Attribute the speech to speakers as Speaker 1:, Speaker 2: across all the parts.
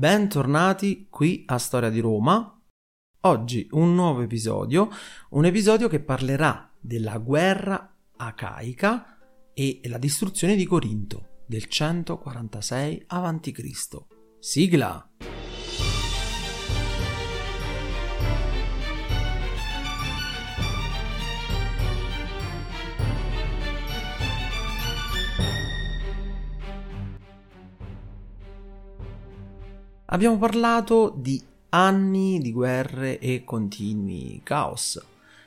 Speaker 1: Bentornati qui a Storia di Roma. Oggi un nuovo episodio, un episodio che parlerà della guerra acaica e la distruzione di Corinto del 146 a.C. Sigla! Abbiamo parlato di anni di guerre e continui caos.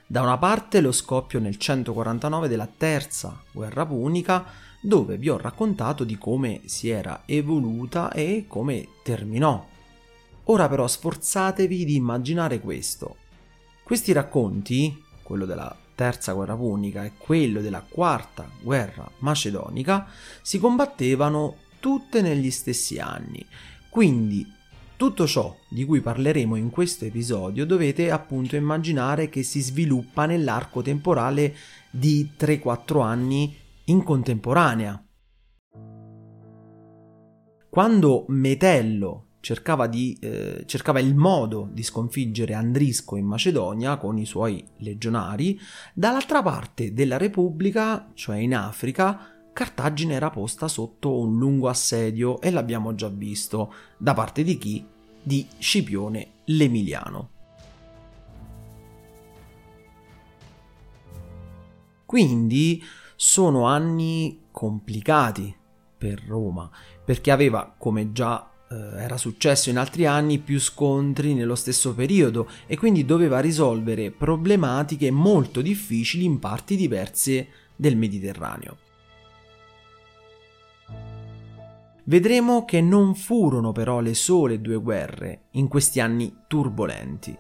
Speaker 1: Da una parte lo scoppio nel 149 della terza guerra punica, dove vi ho raccontato di come si era evoluta e come terminò. Ora però sforzatevi di immaginare questo. Questi racconti, quello della terza guerra punica e quello della quarta guerra macedonica, si combattevano tutte negli stessi anni quindi tutto ciò di cui parleremo in questo episodio dovete appunto immaginare che si sviluppa nell'arco temporale di 3-4 anni in contemporanea. Quando Metello cercava, di, eh, cercava il modo di sconfiggere Andrisco in Macedonia con i suoi legionari, dall'altra parte della Repubblica, cioè in Africa, Cartagine era posta sotto un lungo assedio e l'abbiamo già visto. Da parte di chi? Di Scipione l'Emiliano. Quindi sono anni complicati per Roma, perché aveva, come già eh, era successo in altri anni, più scontri nello stesso periodo e quindi doveva risolvere problematiche molto difficili in parti diverse del Mediterraneo. Vedremo che non furono però le sole due guerre in questi anni turbolenti.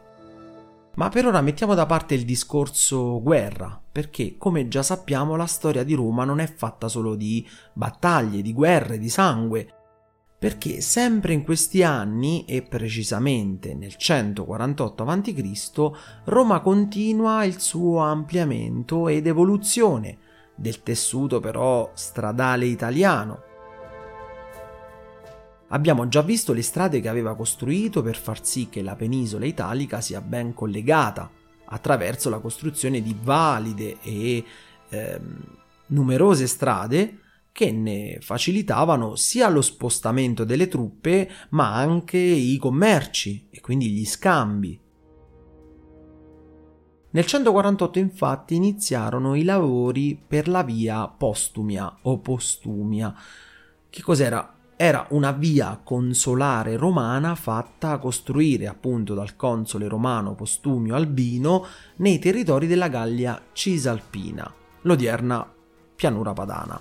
Speaker 1: Ma per ora mettiamo da parte il discorso guerra, perché come già sappiamo la storia di Roma non è fatta solo di battaglie, di guerre, di sangue, perché sempre in questi anni, e precisamente nel 148 a.C., Roma continua il suo ampliamento ed evoluzione del tessuto però stradale italiano, Abbiamo già visto le strade che aveva costruito per far sì che la penisola italica sia ben collegata attraverso la costruzione di valide e ehm, numerose strade che ne facilitavano sia lo spostamento delle truppe ma anche i commerci e quindi gli scambi. Nel 148 infatti iniziarono i lavori per la via Postumia o Postumia. Che cos'era? Era una via consolare romana fatta costruire appunto dal console romano Postumio Albino nei territori della Gallia Cisalpina, l'odierna pianura padana.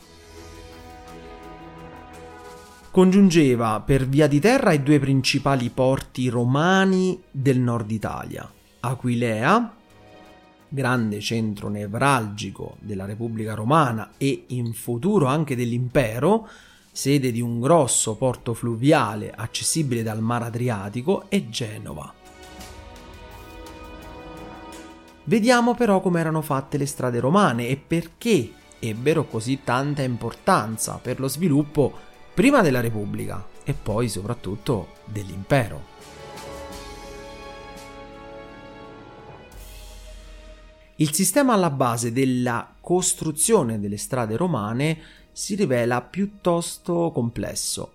Speaker 1: Congiungeva per via di terra i due principali porti romani del nord Italia, Aquilea, grande centro nevralgico della Repubblica Romana e in futuro anche dell'impero, sede di un grosso porto fluviale accessibile dal Mar Adriatico, è Genova. Vediamo però come erano fatte le strade romane e perché ebbero così tanta importanza per lo sviluppo prima della Repubblica e poi soprattutto dell'impero. Il sistema alla base della costruzione delle strade romane si rivela piuttosto complesso.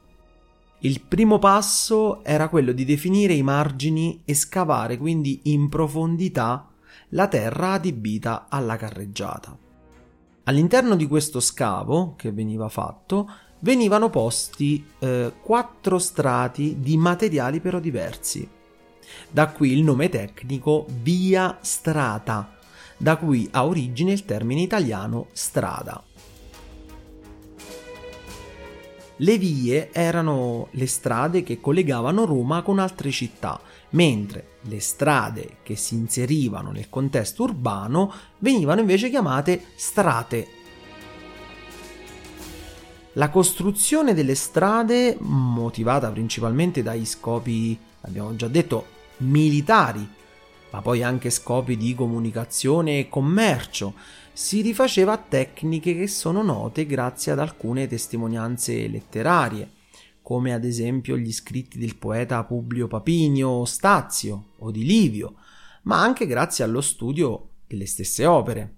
Speaker 1: Il primo passo era quello di definire i margini e scavare quindi in profondità la terra adibita alla carreggiata. All'interno di questo scavo che veniva fatto venivano posti eh, quattro strati di materiali però diversi. Da qui il nome tecnico via strata, da cui ha origine il termine italiano strada. Le vie erano le strade che collegavano Roma con altre città, mentre le strade che si inserivano nel contesto urbano venivano invece chiamate strate. La costruzione delle strade, motivata principalmente dai scopi, abbiamo già detto, militari, ma poi anche scopi di comunicazione e commercio, si rifaceva a tecniche che sono note grazie ad alcune testimonianze letterarie, come ad esempio gli scritti del poeta Publio Papinio Stazio o di Livio, ma anche grazie allo studio delle stesse opere.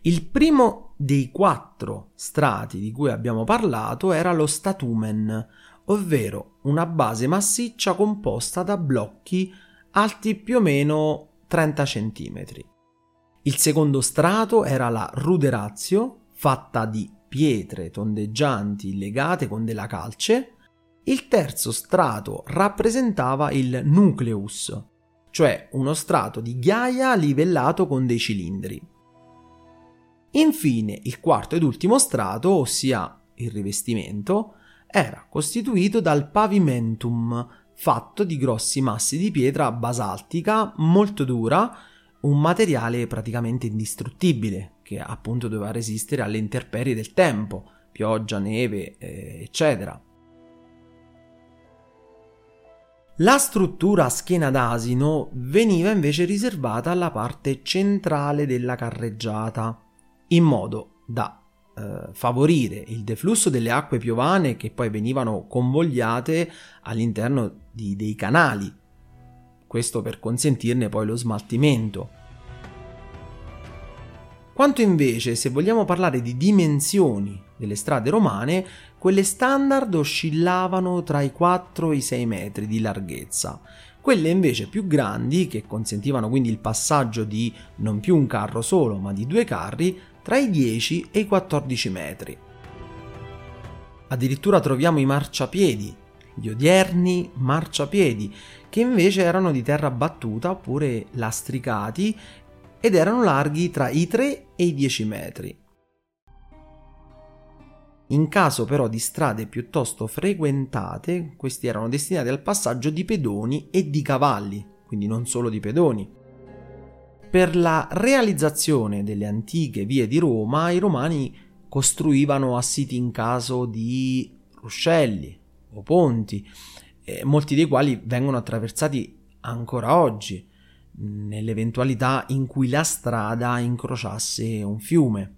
Speaker 1: Il primo dei quattro strati di cui abbiamo parlato era lo statumen, ovvero una base massiccia composta da blocchi alti più o meno 30 cm. Il secondo strato era la ruderazio, fatta di pietre tondeggianti legate con della calce. Il terzo strato rappresentava il nucleus, cioè uno strato di ghiaia livellato con dei cilindri. Infine, il quarto ed ultimo strato, ossia il rivestimento, era costituito dal pavimentum, fatto di grossi massi di pietra basaltica molto dura, un materiale praticamente indistruttibile, che appunto doveva resistere alle intemperie del tempo, pioggia, neve, eh, eccetera. La struttura a schiena d'asino veniva invece riservata alla parte centrale della carreggiata, in modo da eh, favorire il deflusso delle acque piovane che poi venivano convogliate all'interno di, dei canali, questo per consentirne poi lo smaltimento. Quanto invece, se vogliamo parlare di dimensioni delle strade romane, quelle standard oscillavano tra i 4 e i 6 metri di larghezza. Quelle invece più grandi, che consentivano quindi il passaggio di non più un carro solo, ma di due carri, tra i 10 e i 14 metri. Addirittura troviamo i marciapiedi, gli odierni marciapiedi, che invece erano di terra battuta oppure lastricati ed erano larghi tra i 3 e i 10 metri. In caso però di strade piuttosto frequentate, questi erano destinati al passaggio di pedoni e di cavalli, quindi non solo di pedoni. Per la realizzazione delle antiche vie di Roma, i romani costruivano assiti in caso di ruscelli o ponti, eh, molti dei quali vengono attraversati ancora oggi, nell'eventualità in cui la strada incrociasse un fiume.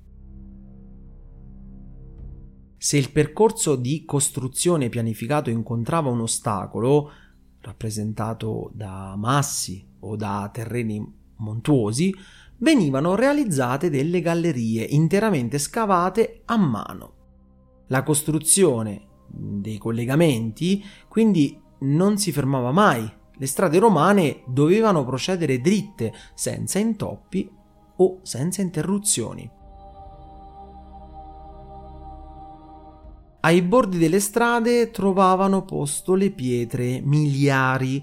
Speaker 1: Se il percorso di costruzione pianificato incontrava un ostacolo, rappresentato da massi o da terreni montuosi, venivano realizzate delle gallerie interamente scavate a mano. La costruzione dei collegamenti quindi non si fermava mai. Le strade romane dovevano procedere dritte, senza intoppi o senza interruzioni. Ai bordi delle strade trovavano posto le pietre miliari,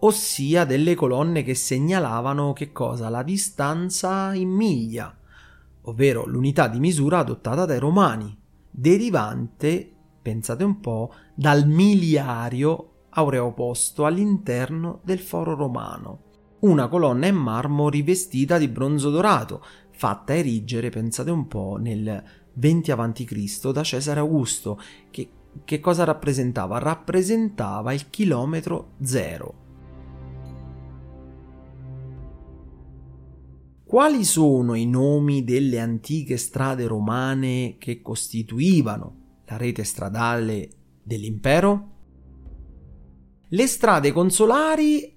Speaker 1: ossia delle colonne che segnalavano che cosa? La distanza in miglia, ovvero l'unità di misura adottata dai romani, derivante, pensate un po', dal miliario aureoposto all'interno del foro romano. Una colonna in marmo rivestita di bronzo dorato, fatta erigere, pensate un po', nel 20 a.C. da Cesare Augusto, che, che cosa rappresentava? Rappresentava il chilometro zero Quali sono i nomi delle antiche strade romane che costituivano la rete stradale dell'impero? Le strade consolari,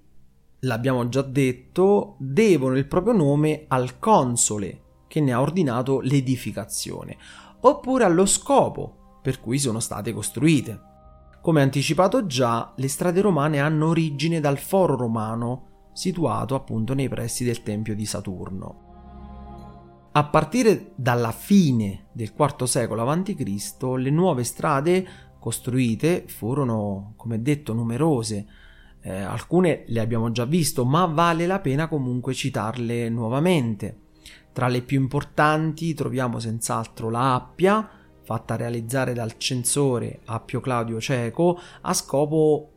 Speaker 1: l'abbiamo già detto, devono il proprio nome al console che ne ha ordinato l'edificazione, oppure allo scopo per cui sono state costruite. Come anticipato già, le strade romane hanno origine dal foro romano situato appunto nei pressi del Tempio di Saturno. A partire dalla fine del IV secolo a.C., le nuove strade costruite furono, come detto, numerose. Eh, alcune le abbiamo già visto, ma vale la pena comunque citarle nuovamente. Tra le più importanti troviamo senz'altro la Appia, fatta realizzare dal censore Appio Claudio Ceco a scopo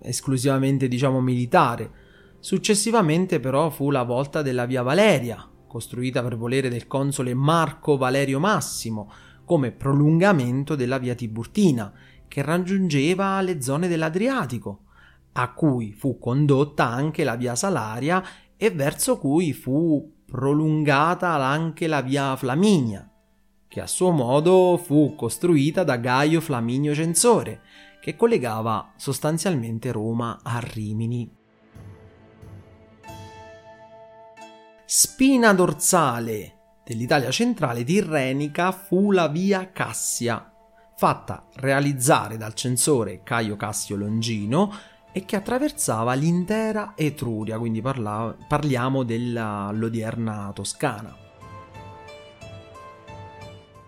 Speaker 1: esclusivamente diciamo militare. Successivamente però fu la volta della Via Valeria, costruita per volere del console Marco Valerio Massimo, come prolungamento della Via Tiburtina, che raggiungeva le zone dell'Adriatico, a cui fu condotta anche la Via Salaria e verso cui fu prolungata anche la Via Flaminia, che a suo modo fu costruita da Gaio Flaminio Censore, che collegava sostanzialmente Roma a Rimini. Spina dorsale dell'Italia centrale tirrenica fu la via Cassia, fatta realizzare dal censore Caio Cassio Longino e che attraversava l'intera Etruria, quindi parla- parliamo dell'odierna Toscana.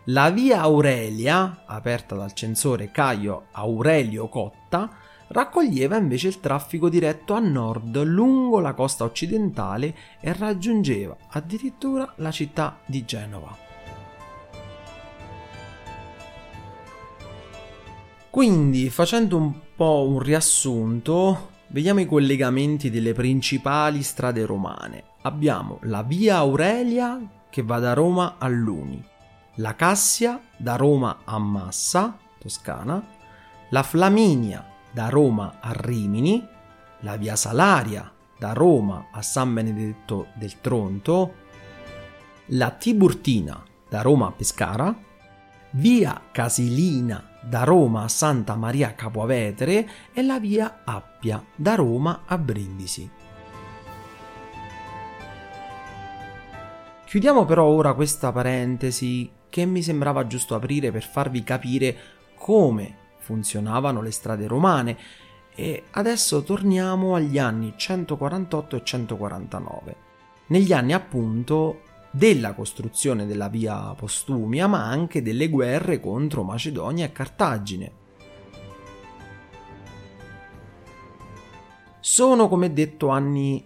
Speaker 1: La via Aurelia, aperta dal censore Caio Aurelio Cotta, raccoglieva invece il traffico diretto a nord lungo la costa occidentale e raggiungeva addirittura la città di Genova. Quindi, facendo un po' un riassunto, vediamo i collegamenti delle principali strade romane. Abbiamo la via Aurelia che va da Roma a Luni, la Cassia da Roma a Massa, Toscana, la Flaminia da Roma a Rimini, la via Salaria da Roma a San Benedetto del Tronto, la Tiburtina da Roma a Pescara, via Casilina da Roma a Santa Maria Capoavetere e la via Appia da Roma a Brindisi. Chiudiamo però ora questa parentesi che mi sembrava giusto aprire per farvi capire come funzionavano le strade romane e adesso torniamo agli anni 148 e 149. Negli anni appunto della costruzione della via Postumia, ma anche delle guerre contro Macedonia e Cartagine. Sono come detto anni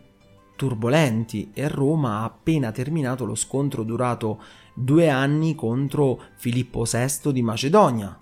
Speaker 1: turbolenti e Roma ha appena terminato lo scontro durato due anni contro Filippo VI di Macedonia,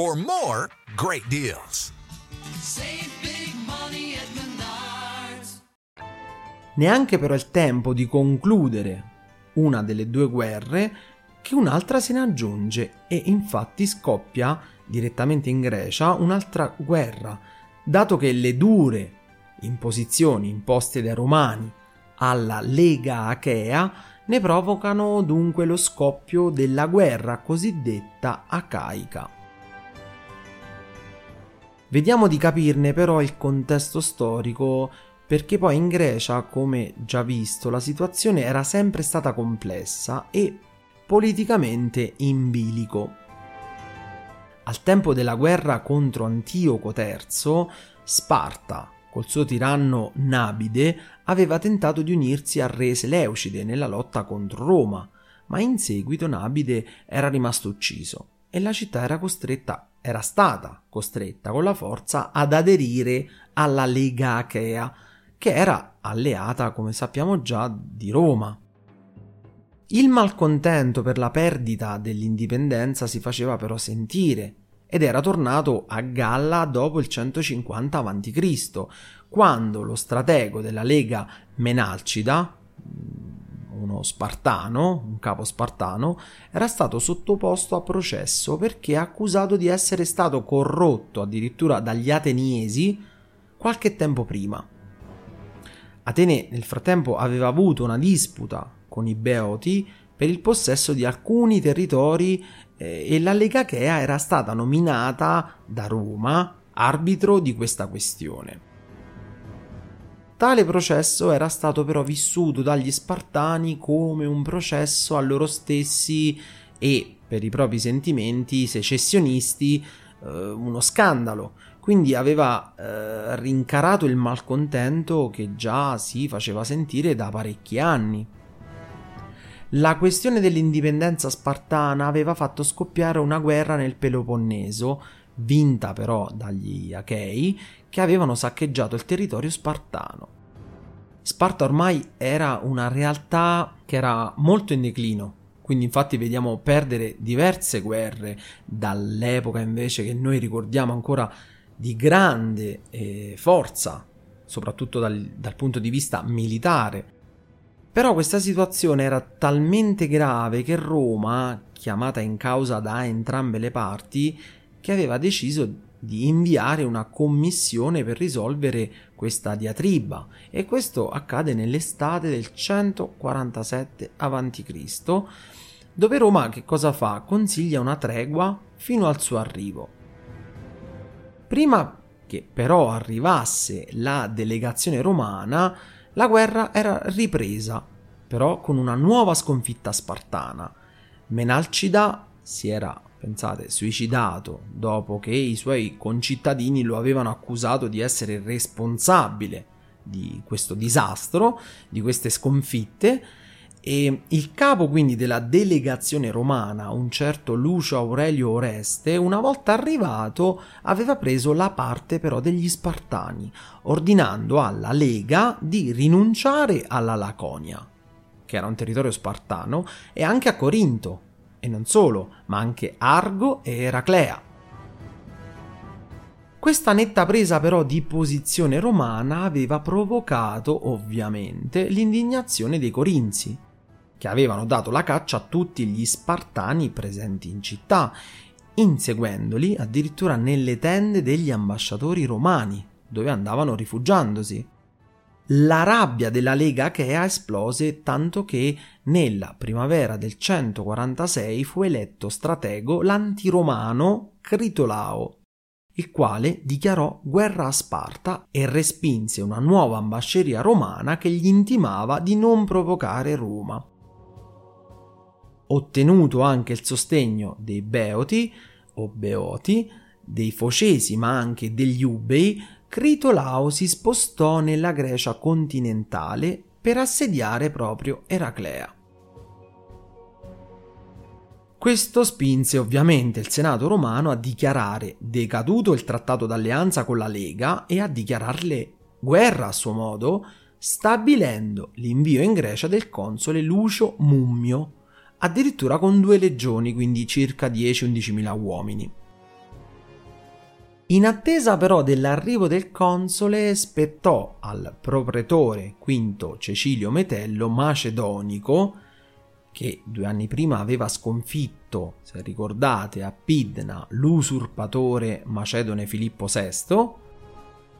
Speaker 2: for more great deals.
Speaker 3: Save big money at Menards.
Speaker 1: Neanche però il tempo di concludere una delle due guerre che un'altra se ne aggiunge e infatti scoppia direttamente in Grecia un'altra guerra, dato che le dure imposizioni imposte dai romani alla Lega Achea ne provocano dunque lo scoppio della guerra cosiddetta acaica. Vediamo di capirne però il contesto storico perché poi in Grecia, come già visto, la situazione era sempre stata complessa e politicamente in bilico. Al tempo della guerra contro Antioco III, Sparta, col suo tiranno Nabide, aveva tentato di unirsi al re Seleucide nella lotta contro Roma, ma in seguito Nabide era rimasto ucciso e la città era costretta, era stata costretta con la forza ad aderire alla Lega Achea, che era alleata, come sappiamo già, di Roma. Il malcontento per la perdita dell'indipendenza si faceva però sentire ed era tornato a galla dopo il 150 a.C., quando lo stratego della Lega Menalcida, uno spartano, un capo spartano, era stato sottoposto a processo perché accusato di essere stato corrotto addirittura dagli ateniesi qualche tempo prima. Atene nel frattempo aveva avuto una disputa con i Beoti per il possesso di alcuni territori eh, e la Lega Chea era stata nominata da Roma arbitro di questa questione. Tale processo era stato però vissuto dagli Spartani come un processo a loro stessi e, per i propri sentimenti secessionisti, eh, uno scandalo. Quindi aveva eh, rincarato il malcontento che già si faceva sentire da parecchi anni. La questione dell'indipendenza spartana aveva fatto scoppiare una guerra nel Peloponneso, vinta però dagli Achei, che avevano saccheggiato il territorio spartano. Sparta ormai era una realtà che era molto in declino, quindi infatti vediamo perdere diverse guerre dall'epoca invece che noi ricordiamo ancora di grande eh, forza, soprattutto dal, dal punto di vista militare. Però questa situazione era talmente grave che Roma, chiamata in causa da entrambe le parti, che aveva deciso di inviare una commissione per risolvere questa diatriba e questo accade nell'estate del 147 a.C., dove Roma che cosa fa? Consiglia una tregua fino al suo arrivo. Prima che però arrivasse la delegazione romana, la guerra era ripresa, però con una nuova sconfitta spartana. Menalcida si era pensate, suicidato dopo che i suoi concittadini lo avevano accusato di essere responsabile di questo disastro, di queste sconfitte, e il capo quindi della delegazione romana, un certo Lucio Aurelio Oreste, una volta arrivato aveva preso la parte però degli Spartani, ordinando alla Lega di rinunciare alla Laconia, che era un territorio spartano, e anche a Corinto, e non solo, ma anche Argo e Eraclea. Questa netta presa però di posizione romana aveva provocato ovviamente l'indignazione dei corinzi, che avevano dato la caccia a tutti gli spartani presenti in città, inseguendoli addirittura nelle tende degli ambasciatori romani, dove andavano rifugiandosi la rabbia della Lega Achea esplose tanto che nella primavera del 146 fu eletto stratego l'antiromano Critolao, il quale dichiarò guerra a Sparta e respinse una nuova ambasceria romana che gli intimava di non provocare Roma. Ottenuto anche il sostegno dei Beoti o Beoti, dei Focesi ma anche degli Ubei, Critolao si spostò nella Grecia continentale per assediare proprio Eraclea. Questo spinse ovviamente il Senato romano a dichiarare decaduto il trattato d'alleanza con la Lega e a dichiararle guerra a suo modo, stabilendo l'invio in Grecia del console Lucio Mummio, addirittura con due legioni, quindi circa 10-11 mila uomini. In attesa però dell'arrivo del console spettò al propretore Quinto Cecilio Metello Macedonico, che due anni prima aveva sconfitto, se ricordate, a Pidna l'usurpatore macedone Filippo VI,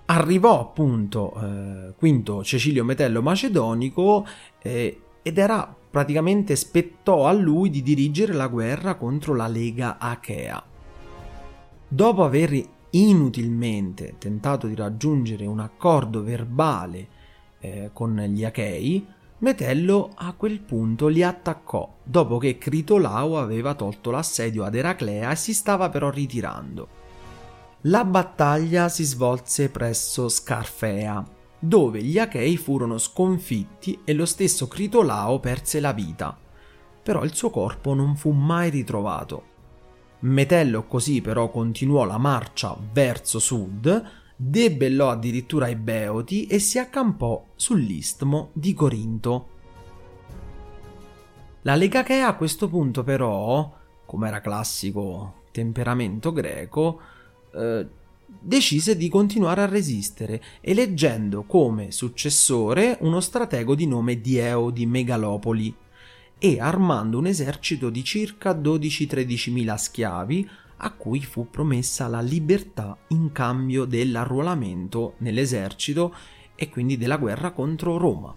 Speaker 1: arrivò appunto eh, Quinto Cecilio Metello Macedonico eh, ed era praticamente spettò a lui di dirigere la guerra contro la Lega Achea. Dopo aver inutilmente tentato di raggiungere un accordo verbale eh, con gli Achei, Metello a quel punto li attaccò dopo che Critolao aveva tolto l'assedio ad Eraclea e si stava però ritirando. La battaglia si svolse presso Scarfea, dove gli Achei furono sconfitti e lo stesso Critolao perse la vita, però il suo corpo non fu mai ritrovato. Metello così però continuò la marcia verso sud, debellò addirittura i Beoti e si accampò sull'istmo di Corinto. La Legachea a questo punto però, come era classico temperamento greco, eh, decise di continuare a resistere, eleggendo come successore uno stratego di nome Dieo di Megalopoli, e armando un esercito di circa 12-13 mila schiavi a cui fu promessa la libertà in cambio dell'arruolamento nell'esercito e quindi della guerra contro Roma.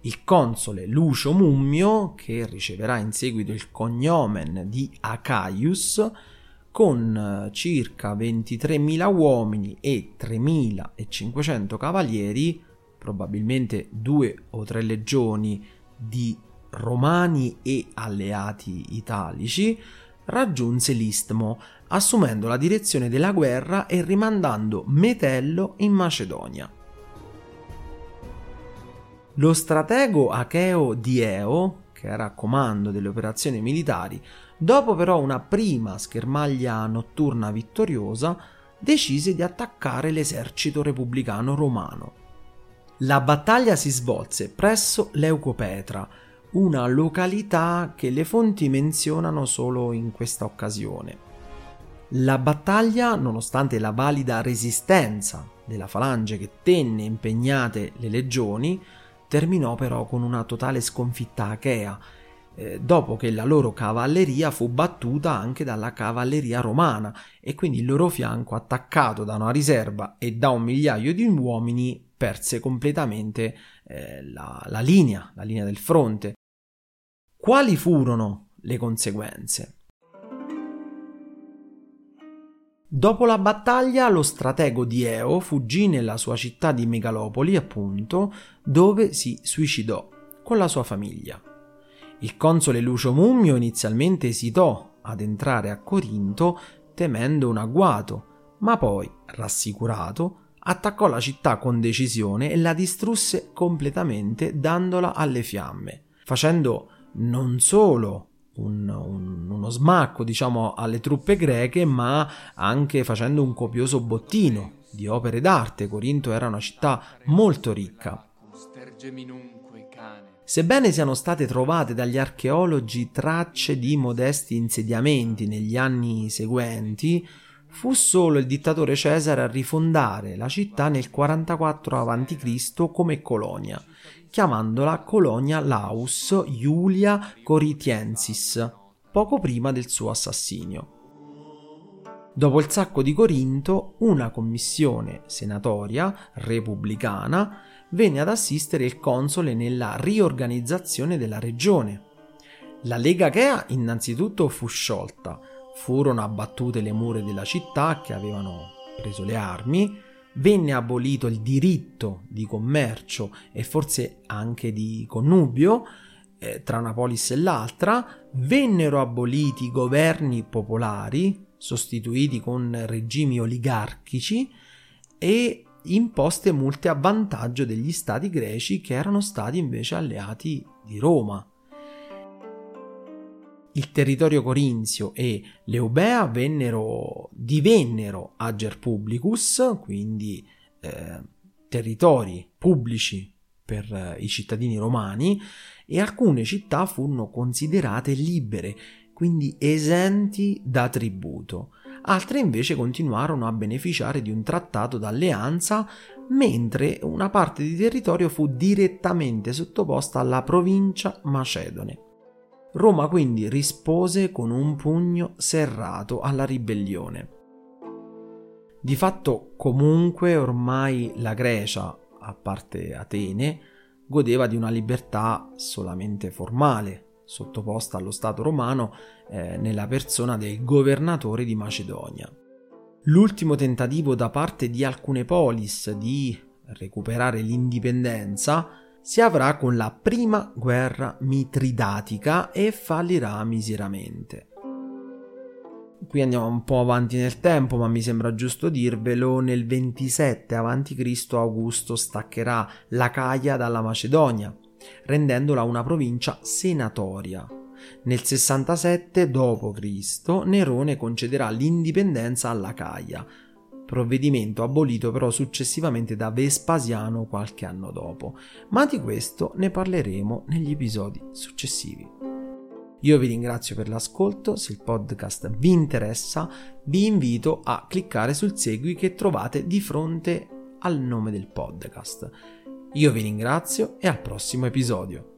Speaker 1: Il console Lucio Mummio, che riceverà in seguito il cognomen di Acaius, con eh, circa 23.000 uomini e 3.500 cavalieri, probabilmente due o tre legioni di romani e alleati italici, raggiunse l'Istmo, assumendo la direzione della guerra e rimandando Metello in Macedonia. Lo stratego Acheo Dieo, che era a comando delle operazioni militari, dopo però una prima schermaglia notturna vittoriosa, decise di attaccare l'esercito repubblicano romano. La battaglia si svolse presso Leucopetra, una località che le fonti menzionano solo in questa occasione. La battaglia, nonostante la valida resistenza della falange che tenne impegnate le legioni, terminò però con una totale sconfitta achea, eh, dopo che la loro cavalleria fu battuta anche dalla cavalleria romana e quindi il loro fianco attaccato da una riserva e da un migliaio di uomini perse completamente eh, la, la linea, la linea del fronte. Quali furono le conseguenze? Dopo la battaglia, lo stratego Dieo fuggì nella sua città di Megalopoli, appunto, dove si suicidò con la sua famiglia. Il console Lucio Mummio inizialmente esitò ad entrare a Corinto temendo un agguato, ma poi, rassicurato, attaccò la città con decisione e la distrusse completamente dandola alle fiamme, facendo non solo un, un, uno smacco, diciamo, alle truppe greche, ma anche facendo un copioso bottino di opere d'arte. Corinto era una città molto ricca. Sebbene siano state trovate dagli archeologi tracce di modesti insediamenti negli anni seguenti, fu solo il dittatore Cesare a rifondare la città nel 44 a.C. come colonia chiamandola Colonia Laus Iulia Coritiensis, poco prima del suo assassinio. Dopo il sacco di Corinto, una commissione senatoria repubblicana venne ad assistere il console nella riorganizzazione della regione. La Lega Achea innanzitutto fu sciolta, furono abbattute le mura della città che avevano preso le armi, venne abolito il diritto di commercio e forse anche di connubio eh, tra una polis e l'altra, vennero aboliti i governi popolari, sostituiti con regimi oligarchici e imposte multe a vantaggio degli stati greci che erano stati invece alleati di Roma il territorio corinzio e l'Eubea vennero, divennero ager publicus, quindi eh, territori pubblici per eh, i cittadini romani, e alcune città furono considerate libere, quindi esenti da tributo. Altre invece continuarono a beneficiare di un trattato d'alleanza, mentre una parte di territorio fu direttamente sottoposta alla provincia macedone. Roma quindi rispose con un pugno serrato alla ribellione. Di fatto comunque ormai la Grecia, a parte Atene, godeva di una libertà solamente formale, sottoposta allo Stato romano eh, nella persona del governatore di Macedonia. L'ultimo tentativo da parte di alcune polis di recuperare l'indipendenza si avrà con la prima guerra mitridatica e fallirà miseramente. Qui andiamo un po' avanti nel tempo, ma mi sembra giusto dirvelo, nel 27 a.C. Augusto staccherà la Caia dalla Macedonia, rendendola una provincia senatoria. Nel 67 d.C. Nerone concederà l'indipendenza alla Caia, provvedimento abolito però successivamente da Vespasiano qualche anno dopo, ma di questo ne parleremo negli episodi successivi. Io vi ringrazio per l'ascolto, se il podcast vi interessa vi invito a cliccare sul segui che trovate di fronte al nome del podcast. Io vi ringrazio e al prossimo episodio.